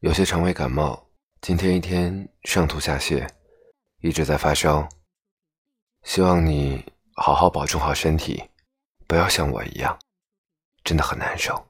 有些肠胃感冒今天一天上吐下泻一直在发烧。希望你好好保重好身体不要像我一样真的很难受。